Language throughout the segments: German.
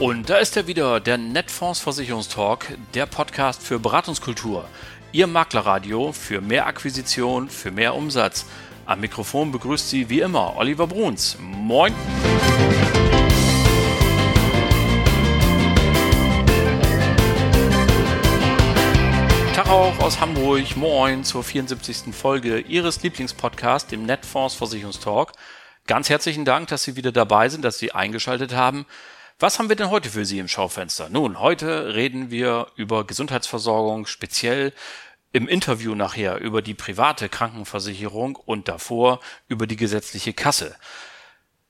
Und da ist er wieder, der Netfonds Versicherungstalk, der Podcast für Beratungskultur. Ihr Maklerradio für mehr Akquisition, für mehr Umsatz. Am Mikrofon begrüßt Sie wie immer Oliver Bruns. Moin! Tag auch aus Hamburg. Moin zur 74. Folge Ihres Lieblingspodcasts, dem Netfonds Versicherungstalk. Ganz herzlichen Dank, dass Sie wieder dabei sind, dass Sie eingeschaltet haben. Was haben wir denn heute für Sie im Schaufenster? Nun, heute reden wir über Gesundheitsversorgung, speziell im Interview nachher über die private Krankenversicherung und davor über die gesetzliche Kasse.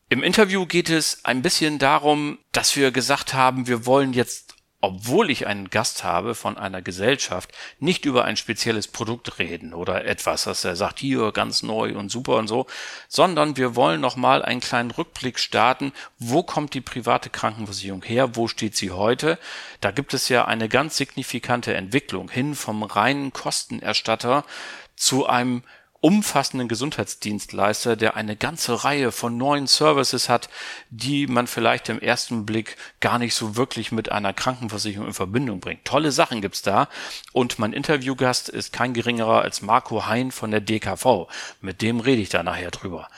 Im Interview geht es ein bisschen darum, dass wir gesagt haben, wir wollen jetzt obwohl ich einen Gast habe von einer Gesellschaft, nicht über ein spezielles Produkt reden oder etwas, das er sagt, hier ganz neu und super und so, sondern wir wollen nochmal einen kleinen Rückblick starten. Wo kommt die private Krankenversicherung her? Wo steht sie heute? Da gibt es ja eine ganz signifikante Entwicklung hin vom reinen Kostenerstatter zu einem umfassenden Gesundheitsdienstleister, der eine ganze Reihe von neuen Services hat, die man vielleicht im ersten Blick gar nicht so wirklich mit einer Krankenversicherung in Verbindung bringt. Tolle Sachen gibt's da und mein Interviewgast ist kein geringerer als Marco Hein von der DKV. Mit dem rede ich da nachher drüber.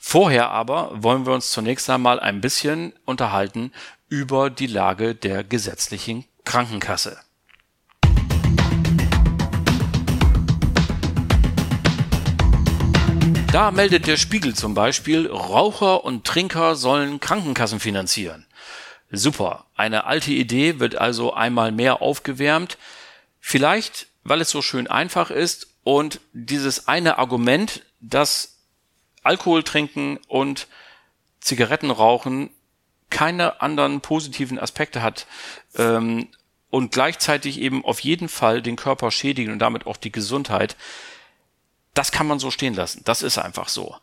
Vorher aber wollen wir uns zunächst einmal ein bisschen unterhalten über die Lage der gesetzlichen Krankenkasse. Da meldet der Spiegel zum Beispiel, Raucher und Trinker sollen Krankenkassen finanzieren. Super, eine alte Idee wird also einmal mehr aufgewärmt. Vielleicht, weil es so schön einfach ist und dieses eine Argument, dass Alkohol trinken und Zigaretten rauchen keine anderen positiven Aspekte hat ähm, und gleichzeitig eben auf jeden Fall den Körper schädigen und damit auch die Gesundheit, das kann man so stehen lassen. Das ist einfach so.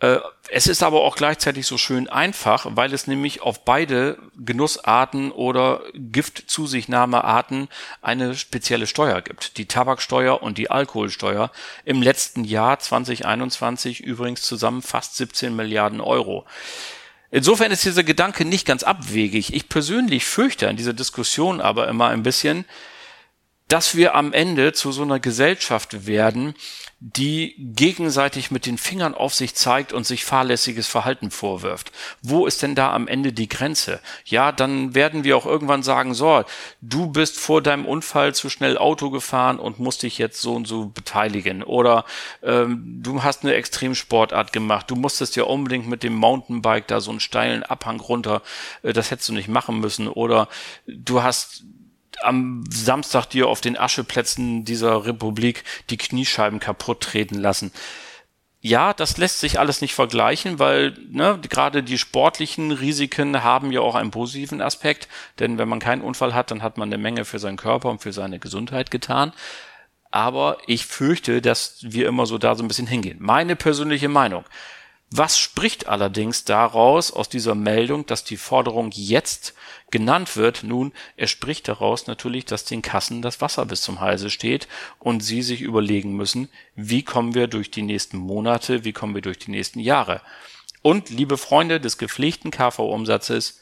Äh, es ist aber auch gleichzeitig so schön einfach, weil es nämlich auf beide Genussarten oder Giftzusichtnahmearten eine spezielle Steuer gibt. Die Tabaksteuer und die Alkoholsteuer. Im letzten Jahr 2021 übrigens zusammen fast 17 Milliarden Euro. Insofern ist dieser Gedanke nicht ganz abwegig. Ich persönlich fürchte an dieser Diskussion aber immer ein bisschen, dass wir am Ende zu so einer Gesellschaft werden, die gegenseitig mit den Fingern auf sich zeigt und sich fahrlässiges Verhalten vorwirft. Wo ist denn da am Ende die Grenze? Ja, dann werden wir auch irgendwann sagen, so, du bist vor deinem Unfall zu schnell Auto gefahren und musst dich jetzt so und so beteiligen. Oder ähm, du hast eine Extremsportart gemacht, du musstest ja unbedingt mit dem Mountainbike da so einen steilen Abhang runter, äh, das hättest du nicht machen müssen. Oder du hast am Samstag dir auf den Ascheplätzen dieser Republik die Kniescheiben kaputt treten lassen. Ja, das lässt sich alles nicht vergleichen, weil ne, gerade die sportlichen Risiken haben ja auch einen positiven Aspekt, denn wenn man keinen Unfall hat, dann hat man eine Menge für seinen Körper und für seine Gesundheit getan. Aber ich fürchte, dass wir immer so da so ein bisschen hingehen. Meine persönliche Meinung. Was spricht allerdings daraus aus dieser Meldung, dass die Forderung jetzt genannt wird? Nun, er spricht daraus natürlich, dass den Kassen das Wasser bis zum Halse steht und sie sich überlegen müssen, wie kommen wir durch die nächsten Monate, wie kommen wir durch die nächsten Jahre. Und liebe Freunde des gepflegten KV-Umsatzes,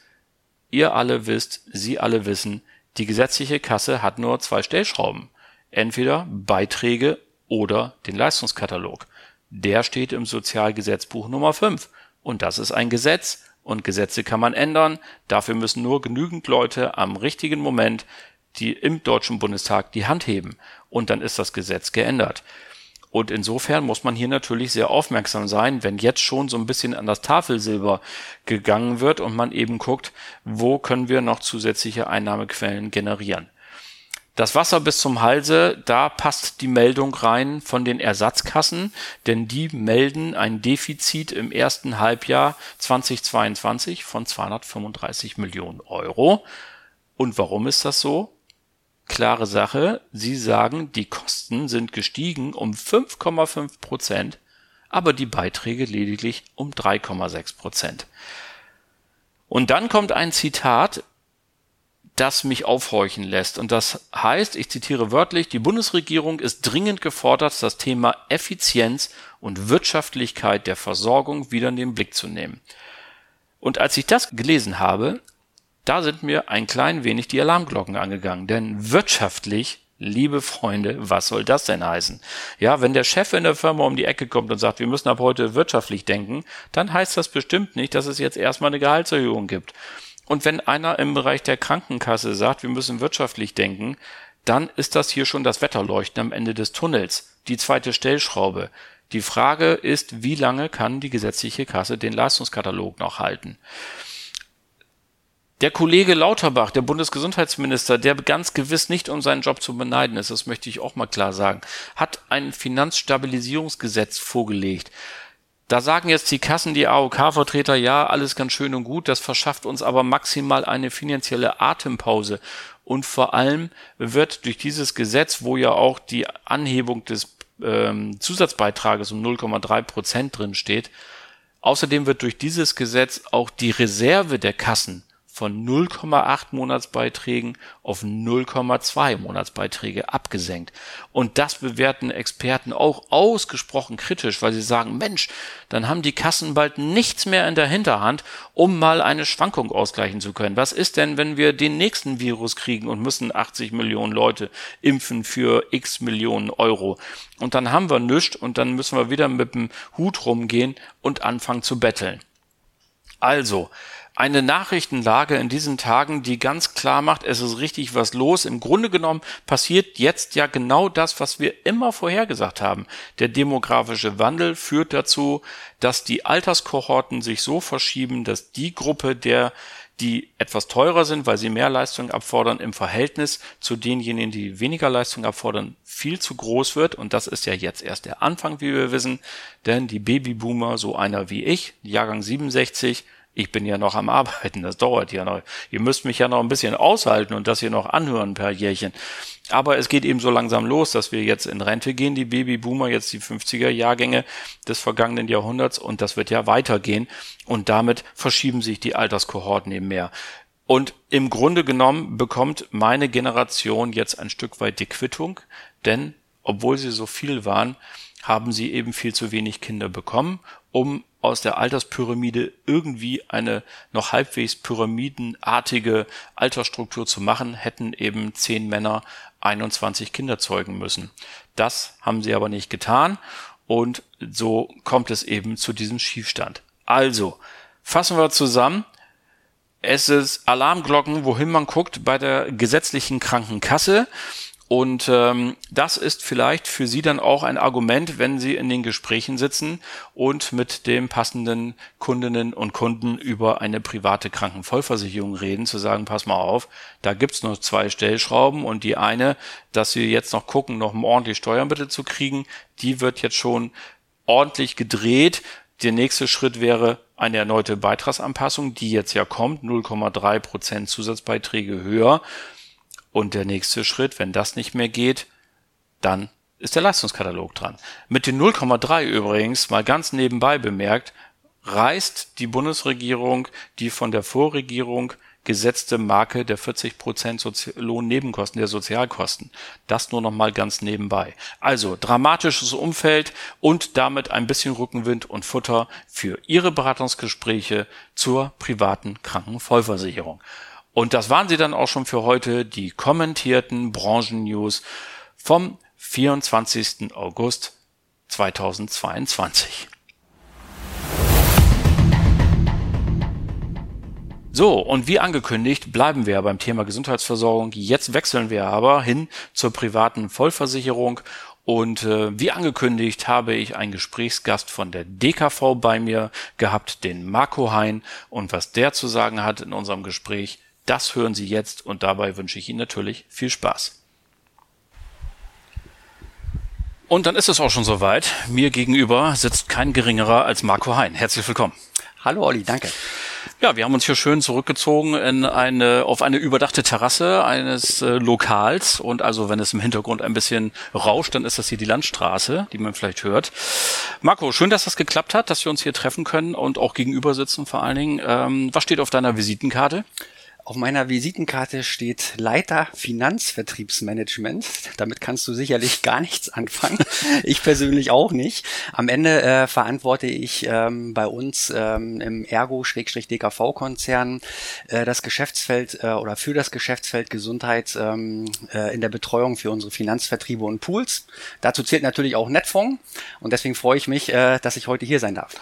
ihr alle wisst, Sie alle wissen, die gesetzliche Kasse hat nur zwei Stellschrauben. Entweder Beiträge oder den Leistungskatalog der steht im Sozialgesetzbuch Nummer 5. Und das ist ein Gesetz und Gesetze kann man ändern. Dafür müssen nur genügend Leute am richtigen Moment die im Deutschen Bundestag die Hand heben. Und dann ist das Gesetz geändert. Und insofern muss man hier natürlich sehr aufmerksam sein, wenn jetzt schon so ein bisschen an das Tafelsilber gegangen wird und man eben guckt, wo können wir noch zusätzliche Einnahmequellen generieren. Das Wasser bis zum Halse, da passt die Meldung rein von den Ersatzkassen, denn die melden ein Defizit im ersten Halbjahr 2022 von 235 Millionen Euro. Und warum ist das so? Klare Sache, sie sagen, die Kosten sind gestiegen um 5,5 Prozent, aber die Beiträge lediglich um 3,6 Prozent. Und dann kommt ein Zitat, das mich aufhorchen lässt. Und das heißt, ich zitiere wörtlich, die Bundesregierung ist dringend gefordert, das Thema Effizienz und Wirtschaftlichkeit der Versorgung wieder in den Blick zu nehmen. Und als ich das gelesen habe, Da sind mir ein klein wenig die Alarmglocken angegangen, denn wirtschaftlich Liebe Freunde, was soll das denn heißen? Ja, wenn der Chef in der Firma um die Ecke kommt und sagt, wir müssen ab heute wirtschaftlich denken, dann heißt das bestimmt nicht, dass es jetzt erstmal eine Gehaltserhöhung gibt. Und wenn einer im Bereich der Krankenkasse sagt, wir müssen wirtschaftlich denken, dann ist das hier schon das Wetterleuchten am Ende des Tunnels, die zweite Stellschraube. Die Frage ist, wie lange kann die gesetzliche Kasse den Leistungskatalog noch halten? Der Kollege Lauterbach, der Bundesgesundheitsminister, der ganz gewiss nicht um seinen Job zu beneiden ist, das möchte ich auch mal klar sagen, hat ein Finanzstabilisierungsgesetz vorgelegt. Da sagen jetzt die Kassen, die AOK-Vertreter, ja, alles ganz schön und gut, das verschafft uns aber maximal eine finanzielle Atempause. Und vor allem wird durch dieses Gesetz, wo ja auch die Anhebung des ähm, Zusatzbeitrages um 0,3 Prozent drin steht, außerdem wird durch dieses Gesetz auch die Reserve der Kassen von 0,8 Monatsbeiträgen auf 0,2 Monatsbeiträge abgesenkt. Und das bewerten Experten auch ausgesprochen kritisch, weil sie sagen, Mensch, dann haben die Kassen bald nichts mehr in der Hinterhand, um mal eine Schwankung ausgleichen zu können. Was ist denn, wenn wir den nächsten Virus kriegen und müssen 80 Millionen Leute impfen für x Millionen Euro? Und dann haben wir nichts und dann müssen wir wieder mit dem Hut rumgehen und anfangen zu betteln. Also, eine Nachrichtenlage in diesen Tagen, die ganz klar macht, es ist richtig was los. Im Grunde genommen passiert jetzt ja genau das, was wir immer vorhergesagt haben. Der demografische Wandel führt dazu, dass die Alterskohorten sich so verschieben, dass die Gruppe der die etwas teurer sind, weil sie mehr Leistung abfordern, im Verhältnis zu denjenigen, die weniger Leistung abfordern, viel zu groß wird. Und das ist ja jetzt erst der Anfang, wie wir wissen. Denn die Babyboomer, so einer wie ich, Jahrgang 67, ich bin ja noch am Arbeiten, das dauert ja noch. Ihr müsst mich ja noch ein bisschen aushalten und das hier noch anhören per Jährchen. Aber es geht eben so langsam los, dass wir jetzt in Rente gehen, die Babyboomer, jetzt die 50er Jahrgänge des vergangenen Jahrhunderts und das wird ja weitergehen und damit verschieben sich die Alterskohorten eben mehr. Und im Grunde genommen bekommt meine Generation jetzt ein Stück weit die Quittung, denn obwohl sie so viel waren, haben sie eben viel zu wenig Kinder bekommen, um aus der Alterspyramide irgendwie eine noch halbwegs pyramidenartige Altersstruktur zu machen, hätten eben zehn Männer 21 Kinder zeugen müssen. Das haben sie aber nicht getan und so kommt es eben zu diesem Schiefstand. Also, fassen wir zusammen. Es ist Alarmglocken, wohin man guckt bei der gesetzlichen Krankenkasse. Und ähm, das ist vielleicht für Sie dann auch ein Argument, wenn Sie in den Gesprächen sitzen und mit dem passenden Kundinnen und Kunden über eine private Krankenvollversicherung reden, zu sagen, pass mal auf, da gibt's nur zwei Stellschrauben und die eine, dass Sie jetzt noch gucken, noch ordentlich Steuermittel zu kriegen, die wird jetzt schon ordentlich gedreht. Der nächste Schritt wäre eine erneute Beitragsanpassung, die jetzt ja kommt, 0,3 Prozent Zusatzbeiträge höher. Und der nächste Schritt, wenn das nicht mehr geht, dann ist der Leistungskatalog dran. Mit den 0,3 übrigens, mal ganz nebenbei bemerkt, reißt die Bundesregierung die von der Vorregierung gesetzte Marke der 40 Prozent Lohnnebenkosten, der Sozialkosten. Das nur noch mal ganz nebenbei. Also dramatisches Umfeld und damit ein bisschen Rückenwind und Futter für Ihre Beratungsgespräche zur privaten Krankenvollversicherung. Und das waren sie dann auch schon für heute, die kommentierten Branchennews vom 24. August 2022. So, und wie angekündigt, bleiben wir beim Thema Gesundheitsversorgung. Jetzt wechseln wir aber hin zur privaten Vollversicherung. Und äh, wie angekündigt habe ich einen Gesprächsgast von der DKV bei mir gehabt, den Marco Hein. Und was der zu sagen hat in unserem Gespräch, das hören Sie jetzt und dabei wünsche ich Ihnen natürlich viel Spaß. Und dann ist es auch schon soweit. Mir gegenüber sitzt kein geringerer als Marco Hein. Herzlich willkommen. Hallo Olli, danke. Ja, wir haben uns hier schön zurückgezogen in eine, auf eine überdachte Terrasse eines äh, Lokals. Und also, wenn es im Hintergrund ein bisschen rauscht, dann ist das hier die Landstraße, die man vielleicht hört. Marco, schön, dass das geklappt hat, dass wir uns hier treffen können und auch gegenüber sitzen vor allen Dingen. Ähm, was steht auf deiner Visitenkarte? Auf meiner Visitenkarte steht Leiter Finanzvertriebsmanagement. Damit kannst du sicherlich gar nichts anfangen. Ich persönlich auch nicht. Am Ende äh, verantworte ich ähm, bei uns ähm, im Ergo-DKV-Konzern äh, das Geschäftsfeld äh, oder für das Geschäftsfeld Gesundheit ähm, äh, in der Betreuung für unsere Finanzvertriebe und Pools. Dazu zählt natürlich auch Netfonds und deswegen freue ich mich, äh, dass ich heute hier sein darf.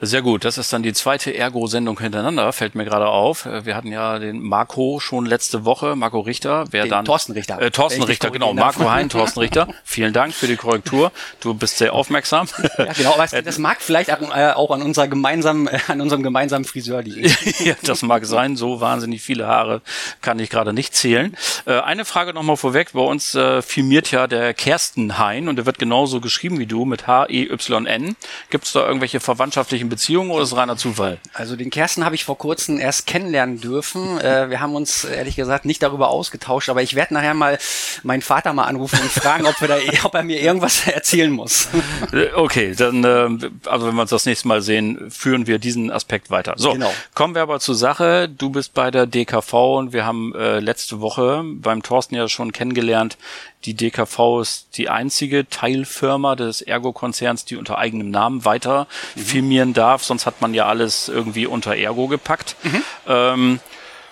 Sehr gut, das ist dann die zweite Ergo-Sendung hintereinander, fällt mir gerade auf. Äh, wir hatten ja den Marco schon letzte Woche, Marco Richter, wer den dann... Thorsten Richter. Äh, Thorsten Richter, genau, Marco Hein, Thorsten Richter. Vielen Dank für die Korrektur. Du bist sehr aufmerksam. Ja, genau, aber das mag vielleicht äh, auch an unserer gemeinsamen, äh, an unserem gemeinsamen Friseur liegen. ja, das mag sein, so wahnsinnig viele Haare kann ich gerade nicht zählen. Eine Frage nochmal vorweg, bei uns filmiert ja der Kersten Hein und der wird genauso geschrieben wie du mit H-E-Y-N. Gibt es da irgendwelche verwandtschaftlichen persönlichen Beziehung oder ist reiner Zufall? Also den Kersten habe ich vor kurzem erst kennenlernen dürfen. Äh, wir haben uns ehrlich gesagt nicht darüber ausgetauscht, aber ich werde nachher mal meinen Vater mal anrufen und fragen, ob, da, ob er mir irgendwas erzählen muss. Äh, okay, dann, äh, also wenn wir uns das nächste Mal sehen, führen wir diesen Aspekt weiter. So, genau. kommen wir aber zur Sache. Du bist bei der DKV und wir haben äh, letzte Woche beim Thorsten ja schon kennengelernt, die DKV ist die einzige Teilfirma des Ergo-Konzerns, die unter eigenem Namen weiter mhm. firmieren darf. Sonst hat man ja alles irgendwie unter Ergo gepackt. Mhm. Ähm,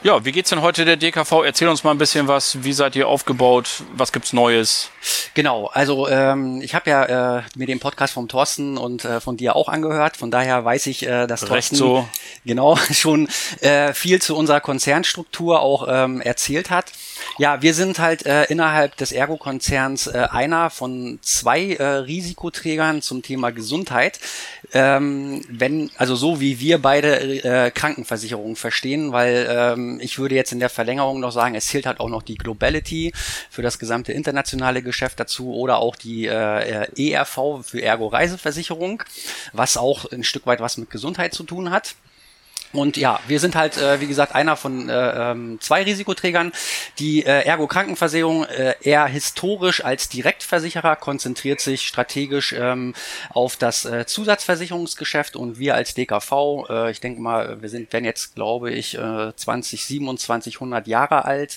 ja, wie geht's denn heute der DKV? Erzähl uns mal ein bisschen was. Wie seid ihr aufgebaut? Was gibt's Neues? Genau, also ähm, ich habe ja äh, mir den Podcast vom Thorsten und äh, von dir auch angehört. Von daher weiß ich, äh, dass Recht Thorsten so. genau schon äh, viel zu unserer Konzernstruktur auch ähm, erzählt hat. Ja, wir sind halt äh, innerhalb des Ergo-Konzerns äh, einer von zwei äh, Risikoträgern zum Thema Gesundheit. Ähm, wenn, also so wie wir beide äh, Krankenversicherungen verstehen, weil ähm, ich würde jetzt in der Verlängerung noch sagen, es zählt halt auch noch die Globality für das gesamte internationale Geschäft dazu oder auch die äh, ERV für Ergo Reiseversicherung, was auch ein Stück weit was mit Gesundheit zu tun hat. Und ja, wir sind halt, äh, wie gesagt, einer von äh, ähm, zwei Risikoträgern. Die äh, Ergo Krankenversicherung äh, eher historisch als Direktversicherer konzentriert sich strategisch ähm, auf das äh, Zusatzversicherungsgeschäft und wir als DKV, äh, ich denke mal, wir sind, werden jetzt, glaube ich, äh, 20, 27, 100 Jahre alt,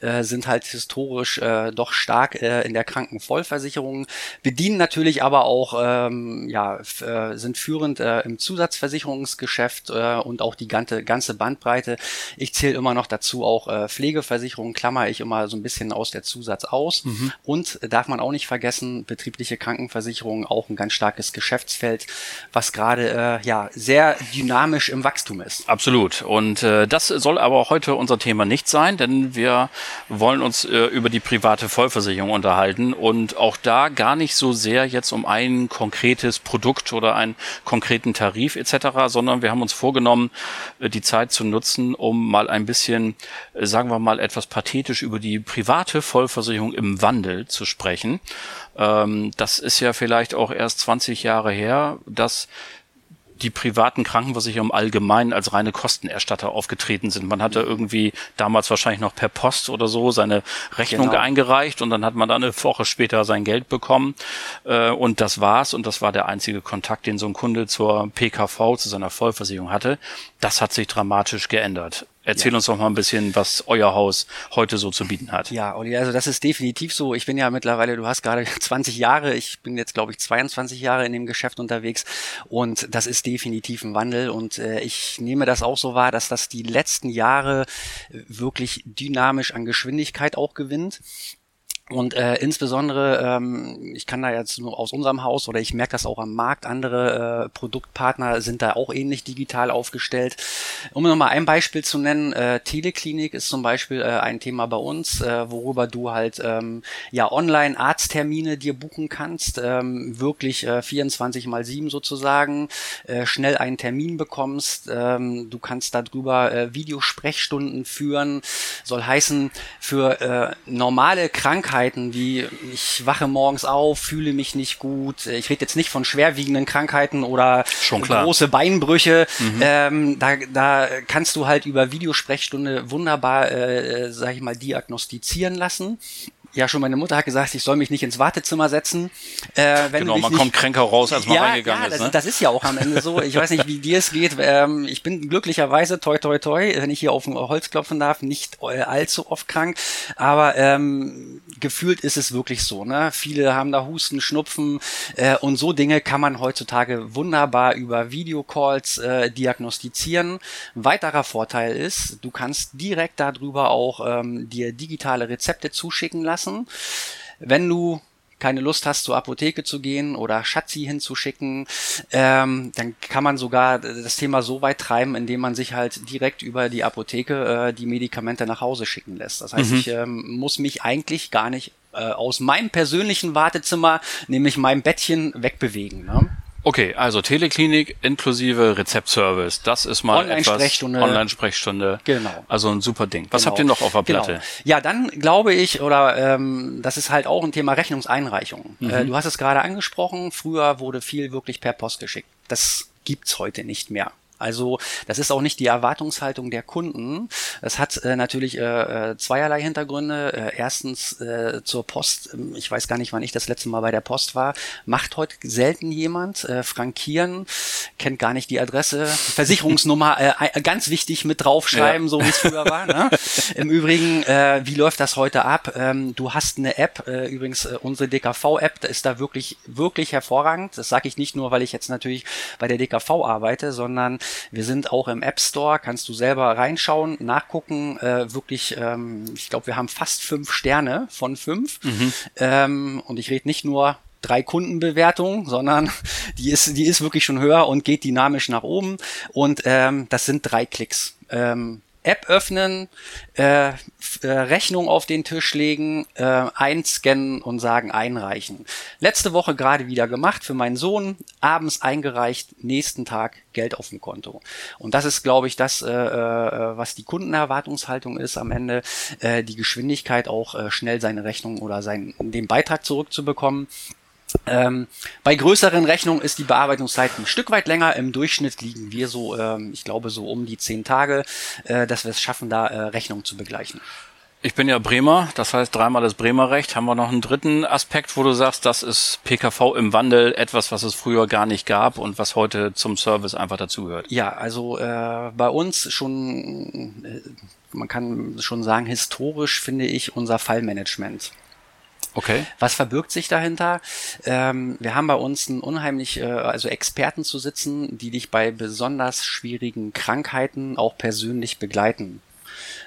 äh, sind halt historisch äh, doch stark äh, in der Krankenvollversicherung, bedienen natürlich aber auch, ähm, ja, äh, sind führend äh, im Zusatzversicherungsgeschäft äh, und auch die ganze, ganze Bandbreite. Ich zähle immer noch dazu auch äh, Pflegeversicherungen, klammer ich immer so ein bisschen aus der Zusatz aus. Mhm. Und darf man auch nicht vergessen, betriebliche Krankenversicherung auch ein ganz starkes Geschäftsfeld, was gerade äh, ja sehr dynamisch im Wachstum ist. Absolut. Und äh, das soll aber heute unser Thema nicht sein, denn wir wollen uns äh, über die private Vollversicherung unterhalten und auch da gar nicht so sehr jetzt um ein konkretes Produkt oder einen konkreten Tarif etc., sondern wir haben uns vorgenommen, äh, die Zeit zu nutzen, um mal ein bisschen, äh, sagen wir mal, etwas pathetisch über die private Vollversicherung im Wandel zu sprechen. Ähm, das ist ja vielleicht auch erst 20 Jahre her, dass die privaten Krankenversicherungen allgemein als reine Kostenerstatter aufgetreten sind. Man hatte irgendwie damals wahrscheinlich noch per Post oder so seine Rechnung genau. eingereicht und dann hat man dann eine Woche später sein Geld bekommen äh, und das war's und das war der einzige Kontakt, den so ein Kunde zur PKV, zu seiner Vollversicherung hatte. Das hat sich dramatisch geändert. Erzähl ja. uns doch mal ein bisschen, was euer Haus heute so zu bieten hat. Ja, Olli, also das ist definitiv so. Ich bin ja mittlerweile, du hast gerade 20 Jahre, ich bin jetzt glaube ich 22 Jahre in dem Geschäft unterwegs und das ist definitiv ein Wandel und äh, ich nehme das auch so wahr, dass das die letzten Jahre wirklich dynamisch an Geschwindigkeit auch gewinnt. Und äh, insbesondere, ähm, ich kann da jetzt nur aus unserem Haus oder ich merke das auch am Markt, andere äh, Produktpartner sind da auch ähnlich digital aufgestellt. Um nochmal ein Beispiel zu nennen, äh, Teleklinik ist zum Beispiel äh, ein Thema bei uns, äh, worüber du halt ähm, ja online Arzttermine dir buchen kannst, ähm, wirklich äh, 24 mal 7 sozusagen, äh, schnell einen Termin bekommst, ähm, du kannst darüber äh, Videosprechstunden führen, soll heißen, für äh, normale Krankheiten Krankheiten wie ich wache morgens auf, fühle mich nicht gut. Ich rede jetzt nicht von schwerwiegenden Krankheiten oder große Beinbrüche. Mhm. Ähm, da, da kannst du halt über Videosprechstunde wunderbar, äh, sag ich mal, diagnostizieren lassen. Ja schon meine Mutter hat gesagt, ich soll mich nicht ins Wartezimmer setzen. Äh, wenn genau, man kommt kränker raus, als man ja, reingegangen ja, ist. Das, ne? das ist ja auch am Ende so. Ich weiß nicht, wie dir es geht. Ähm, ich bin glücklicherweise, toi toi toi, wenn ich hier auf dem Holz klopfen darf, nicht allzu oft krank. Aber ähm, gefühlt ist es wirklich so. Ne? Viele haben da Husten, Schnupfen äh, und so Dinge kann man heutzutage wunderbar über Videocalls äh, diagnostizieren. Ein weiterer Vorteil ist, du kannst direkt darüber auch ähm, dir digitale Rezepte zuschicken lassen. Wenn du keine Lust hast, zur Apotheke zu gehen oder Schatzi hinzuschicken, ähm, dann kann man sogar das Thema so weit treiben, indem man sich halt direkt über die Apotheke äh, die Medikamente nach Hause schicken lässt. Das heißt, mhm. ich ähm, muss mich eigentlich gar nicht äh, aus meinem persönlichen Wartezimmer, nämlich meinem Bettchen, wegbewegen. Ne? Okay, also Teleklinik inklusive Rezeptservice, das ist mal Online-Sprechstunde. Online-Sprechstunde. Genau. Also ein super Ding. Was genau. habt ihr noch auf der genau. Platte? Genau. Ja, dann glaube ich, oder ähm, das ist halt auch ein Thema Rechnungseinreichung. Mhm. Äh, du hast es gerade angesprochen, früher wurde viel wirklich per Post geschickt. Das gibt's heute nicht mehr. Also das ist auch nicht die Erwartungshaltung der Kunden. Das hat äh, natürlich äh, äh, zweierlei Hintergründe. Äh, erstens äh, zur Post. Ähm, ich weiß gar nicht, wann ich das letzte Mal bei der Post war. Macht heute selten jemand. Äh, frankieren, kennt gar nicht die Adresse. Versicherungsnummer, äh, ganz wichtig mit draufschreiben, ja. so wie es früher war. Ne? Im Übrigen, äh, wie läuft das heute ab? Ähm, du hast eine App, äh, übrigens äh, unsere DKV-App, da ist da wirklich, wirklich hervorragend. Das sage ich nicht nur, weil ich jetzt natürlich bei der DKV arbeite, sondern wir sind auch im App Store, kannst du selber reinschauen, nachgucken. Äh, wirklich, ähm, ich glaube, wir haben fast fünf Sterne von fünf. Mhm. Ähm, und ich rede nicht nur drei Kundenbewertungen, sondern die ist, die ist wirklich schon höher und geht dynamisch nach oben. Und ähm, das sind drei Klicks. Ähm, App öffnen, äh, äh, Rechnung auf den Tisch legen, äh, einscannen und sagen einreichen. Letzte Woche gerade wieder gemacht für meinen Sohn, abends eingereicht, nächsten Tag Geld auf dem Konto. Und das ist, glaube ich, das, äh, äh, was die Kundenerwartungshaltung ist am Ende, äh, die Geschwindigkeit auch äh, schnell seine Rechnung oder seinen den Beitrag zurückzubekommen. Ähm, bei größeren Rechnungen ist die Bearbeitungszeit ein Stück weit länger. Im Durchschnitt liegen wir so, ähm, ich glaube, so um die zehn Tage, äh, dass wir es schaffen, da äh, Rechnungen zu begleichen. Ich bin ja Bremer, das heißt dreimal das Bremer Recht. Haben wir noch einen dritten Aspekt, wo du sagst, das ist PKV im Wandel, etwas, was es früher gar nicht gab und was heute zum Service einfach dazugehört? Ja, also äh, bei uns schon, äh, man kann schon sagen, historisch finde ich unser Fallmanagement. Okay. Was verbirgt sich dahinter? Ähm, wir haben bei uns einen unheimlich, äh, also Experten zu sitzen, die dich bei besonders schwierigen Krankheiten auch persönlich begleiten.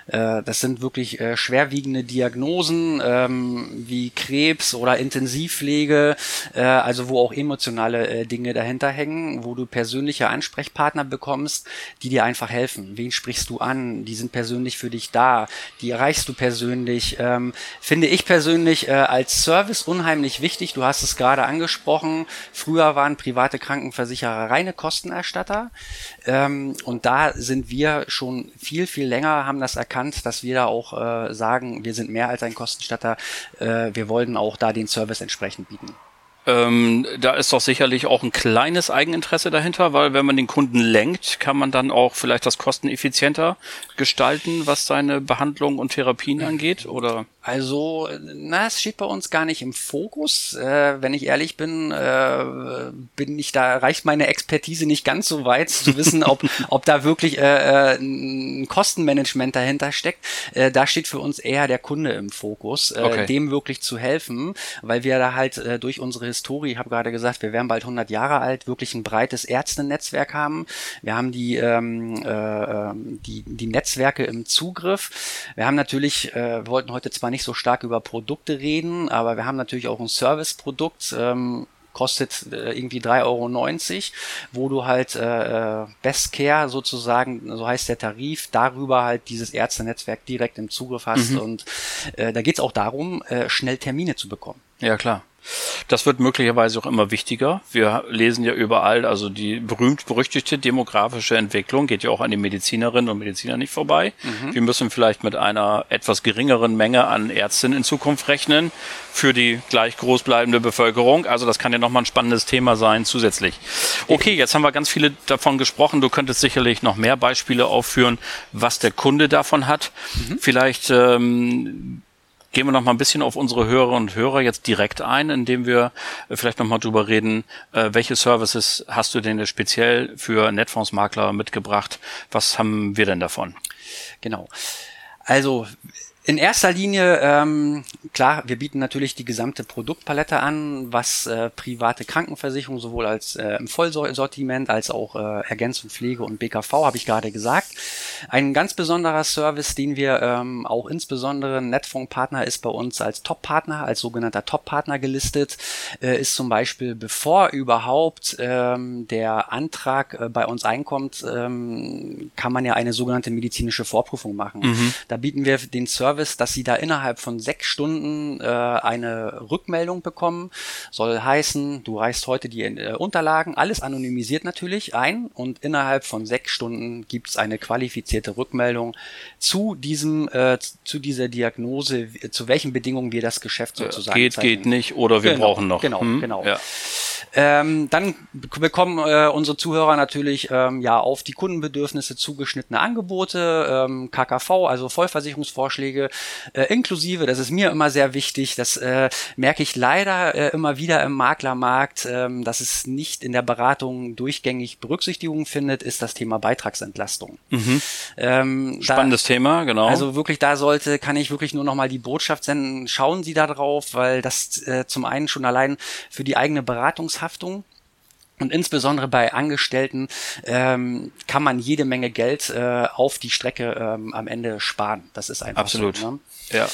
Äh, das sind wirklich äh, schwerwiegende Diagnosen ähm, wie Krebs oder Intensivpflege, äh, also wo auch emotionale Dinge dahinter hängen, wo du persönliche Ansprechpartner bekommst, die dir einfach helfen. Wen sprichst du an? Die sind persönlich für dich da. Die erreichst du persönlich. Ähm, finde ich persönlich als Service unheimlich wichtig. Du hast es gerade angesprochen. Früher waren private Krankenversicherer reine Kostenerstatter. Ähm, und da sind wir schon viel, viel länger, haben das erkannt, dass wir da auch äh, sagen, wir sind mehr als ein Kostenstatter. Äh, wir wollen auch da den Service entsprechend bieten. Ähm, da ist doch sicherlich auch ein kleines Eigeninteresse dahinter, weil wenn man den Kunden lenkt, kann man dann auch vielleicht das kosteneffizienter gestalten, was seine Behandlung und Therapien angeht, oder? Also, na, es steht bei uns gar nicht im Fokus. Äh, wenn ich ehrlich bin, äh, bin ich da reicht meine Expertise nicht ganz so weit zu wissen, ob ob da wirklich äh, äh, ein Kostenmanagement dahinter steckt. Äh, da steht für uns eher der Kunde im Fokus, äh, okay. dem wirklich zu helfen, weil wir da halt äh, durch unsere Historie, ich habe gerade gesagt, wir werden bald 100 Jahre alt, wirklich ein breites Ärztenetzwerk haben. Wir haben die ähm, äh, ähm, die die Netzwerke im Zugriff. Wir haben natürlich, äh, wollten heute zwar nicht so stark über Produkte reden, aber wir haben natürlich auch ein Serviceprodukt. Ähm, kostet äh, irgendwie 3,90 Euro, wo du halt äh, äh, Best Care sozusagen, so heißt der Tarif, darüber halt dieses Ärztenetzwerk direkt im Zugriff hast. Mhm. Und äh, da geht's auch darum, äh, schnell Termine zu bekommen. Ja, klar. Das wird möglicherweise auch immer wichtiger. Wir lesen ja überall, also die berühmt-berüchtigte demografische Entwicklung geht ja auch an die Medizinerinnen und Mediziner nicht vorbei. Mhm. Wir müssen vielleicht mit einer etwas geringeren Menge an Ärztinnen in Zukunft rechnen für die gleich groß bleibende Bevölkerung. Also das kann ja nochmal ein spannendes Thema sein zusätzlich. Okay, jetzt haben wir ganz viele davon gesprochen. Du könntest sicherlich noch mehr Beispiele aufführen, was der Kunde davon hat. Mhm. Vielleicht ähm, gehen wir noch mal ein bisschen auf unsere Hörer und Hörer jetzt direkt ein, indem wir äh, vielleicht noch mal drüber reden, äh, welche Services hast du denn speziell für Netfondsmakler mitgebracht? Was haben wir denn davon? Genau. Also in erster Linie, ähm, klar, wir bieten natürlich die gesamte Produktpalette an, was äh, private Krankenversicherung sowohl als äh, im Vollsortiment als auch äh, Ergänzung Pflege und BKV, habe ich gerade gesagt. Ein ganz besonderer Service, den wir ähm, auch insbesondere Netfonds-Partner ist bei uns als Top-Partner, als sogenannter Top-Partner gelistet, äh, ist zum Beispiel, bevor überhaupt ähm, der Antrag äh, bei uns einkommt, ähm, kann man ja eine sogenannte medizinische Vorprüfung machen. Mhm. Da bieten wir den Service Service, dass sie da innerhalb von sechs Stunden äh, eine Rückmeldung bekommen. Soll heißen, du reichst heute die äh, Unterlagen, alles anonymisiert natürlich ein und innerhalb von sechs Stunden gibt es eine qualifizierte Rückmeldung zu diesem, äh, zu dieser Diagnose, zu welchen Bedingungen wir das Geschäft sozusagen Geht, zeigen. geht nicht oder wir genau, brauchen noch. Genau, hm? genau. Ja. Ähm, dann bekommen äh, unsere Zuhörer natürlich ähm, ja auf die Kundenbedürfnisse zugeschnittene Angebote, ähm, KKV, also Vollversicherungsvorschläge äh, inklusive. Das ist mir immer sehr wichtig. Das äh, merke ich leider äh, immer wieder im Maklermarkt, ähm, dass es nicht in der Beratung durchgängig Berücksichtigung findet, ist das Thema Beitragsentlastung. Mhm. Ähm, Spannendes da, Thema, genau. Also wirklich, da sollte, kann ich wirklich nur noch mal die Botschaft senden. Schauen Sie da drauf, weil das äh, zum einen schon allein für die eigene Beratungs Haftung. Und insbesondere bei Angestellten ähm, kann man jede Menge Geld äh, auf die Strecke ähm, am Ende sparen. Das ist einfach Absolut. So, ne? Ja.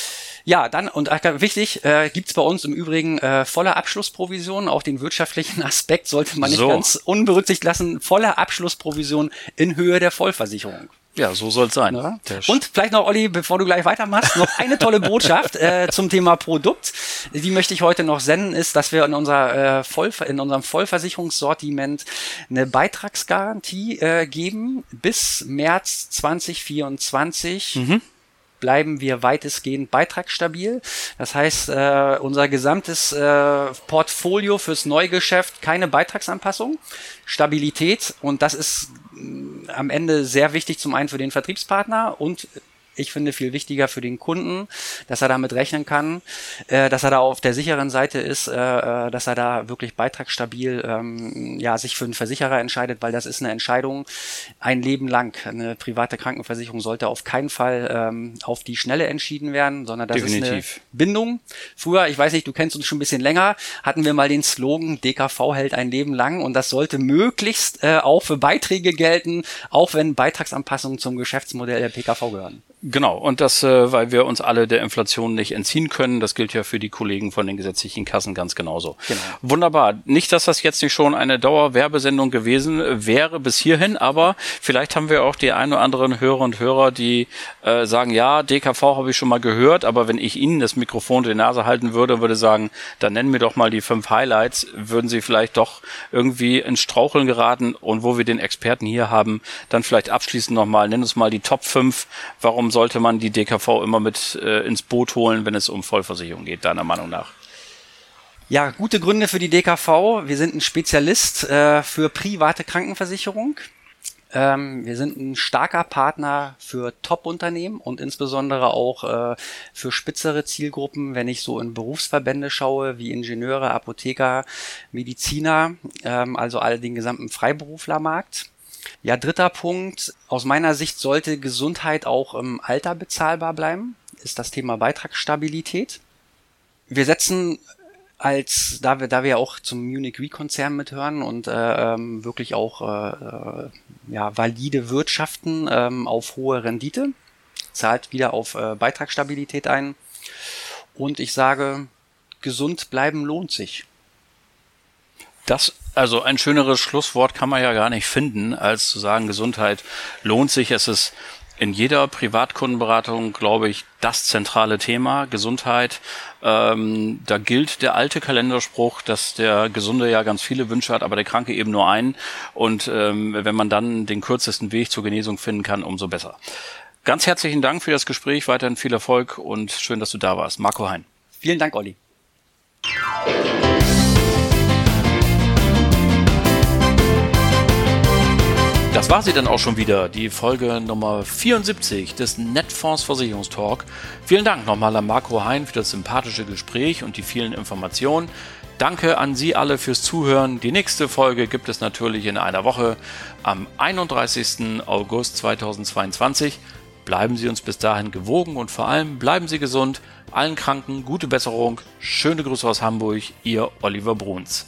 Ja, dann und wichtig, äh, gibt bei uns im Übrigen äh, volle Abschlussprovision. Auch den wirtschaftlichen Aspekt sollte man nicht so. ganz unberücksichtigt lassen. Volle Abschlussprovision in Höhe der Vollversicherung. Ja, so soll es sein. Ja. Und vielleicht noch, Olli, bevor du gleich weitermachst, noch eine tolle Botschaft äh, zum Thema Produkt. Die möchte ich heute noch senden, ist, dass wir in, unserer, äh, Voll, in unserem Vollversicherungssortiment eine Beitragsgarantie äh, geben bis März 2024. Mhm bleiben wir weitestgehend beitragsstabil. Das heißt, äh, unser gesamtes äh, Portfolio fürs Neugeschäft keine Beitragsanpassung, Stabilität und das ist am Ende sehr wichtig zum einen für den Vertriebspartner und ich finde viel wichtiger für den Kunden, dass er damit rechnen kann, äh, dass er da auf der sicheren Seite ist, äh, äh, dass er da wirklich beitragsstabil ähm, ja, sich für einen Versicherer entscheidet, weil das ist eine Entscheidung ein Leben lang. Eine private Krankenversicherung sollte auf keinen Fall ähm, auf die Schnelle entschieden werden, sondern das Definitiv. ist eine Bindung. Früher, ich weiß nicht, du kennst uns schon ein bisschen länger, hatten wir mal den Slogan, DKV hält ein Leben lang und das sollte möglichst äh, auch für Beiträge gelten, auch wenn Beitragsanpassungen zum Geschäftsmodell der PKV gehören. Genau, und das, äh, weil wir uns alle der Inflation nicht entziehen können, das gilt ja für die Kollegen von den gesetzlichen Kassen ganz genauso. Genau. Wunderbar. Nicht, dass das jetzt nicht schon eine Dauerwerbesendung gewesen wäre bis hierhin, aber vielleicht haben wir auch die ein oder anderen Hörer und Hörer, die äh, sagen, ja, DKV habe ich schon mal gehört, aber wenn ich Ihnen das Mikrofon in die Nase halten würde, würde sagen, dann nennen wir doch mal die fünf Highlights, würden Sie vielleicht doch irgendwie ins Straucheln geraten und wo wir den Experten hier haben, dann vielleicht abschließend nochmal, nennen uns mal die Top 5, warum sollte man die DKV immer mit äh, ins Boot holen, wenn es um Vollversicherung geht, deiner Meinung nach? Ja, gute Gründe für die DKV. Wir sind ein Spezialist äh, für private Krankenversicherung. Ähm, wir sind ein starker Partner für Top-Unternehmen und insbesondere auch äh, für spitzere Zielgruppen, wenn ich so in Berufsverbände schaue, wie Ingenieure, Apotheker, Mediziner, ähm, also all den gesamten Freiberuflermarkt. Ja, dritter Punkt. Aus meiner Sicht sollte Gesundheit auch im Alter bezahlbar bleiben, ist das Thema Beitragsstabilität. Wir setzen als, da wir, da wir auch zum Munich Re-Konzern mithören und äh, ähm, wirklich auch äh, äh, ja, valide wirtschaften ähm, auf hohe Rendite, zahlt wieder auf äh, Beitragsstabilität ein. Und ich sage, gesund bleiben lohnt sich. Das also ein schöneres Schlusswort kann man ja gar nicht finden, als zu sagen, Gesundheit lohnt sich. Es ist in jeder Privatkundenberatung, glaube ich, das zentrale Thema, Gesundheit. Ähm, da gilt der alte Kalenderspruch, dass der Gesunde ja ganz viele Wünsche hat, aber der Kranke eben nur einen. Und ähm, wenn man dann den kürzesten Weg zur Genesung finden kann, umso besser. Ganz herzlichen Dank für das Gespräch, weiterhin viel Erfolg und schön, dass du da warst. Marco Hein. Vielen Dank, Olli. Das war sie dann auch schon wieder, die Folge Nummer 74 des Netfonds Versicherungstalk. Vielen Dank nochmal an Marco Hein für das sympathische Gespräch und die vielen Informationen. Danke an Sie alle fürs Zuhören. Die nächste Folge gibt es natürlich in einer Woche am 31. August 2022. Bleiben Sie uns bis dahin gewogen und vor allem bleiben Sie gesund. Allen Kranken gute Besserung. Schöne Grüße aus Hamburg. Ihr Oliver Bruns.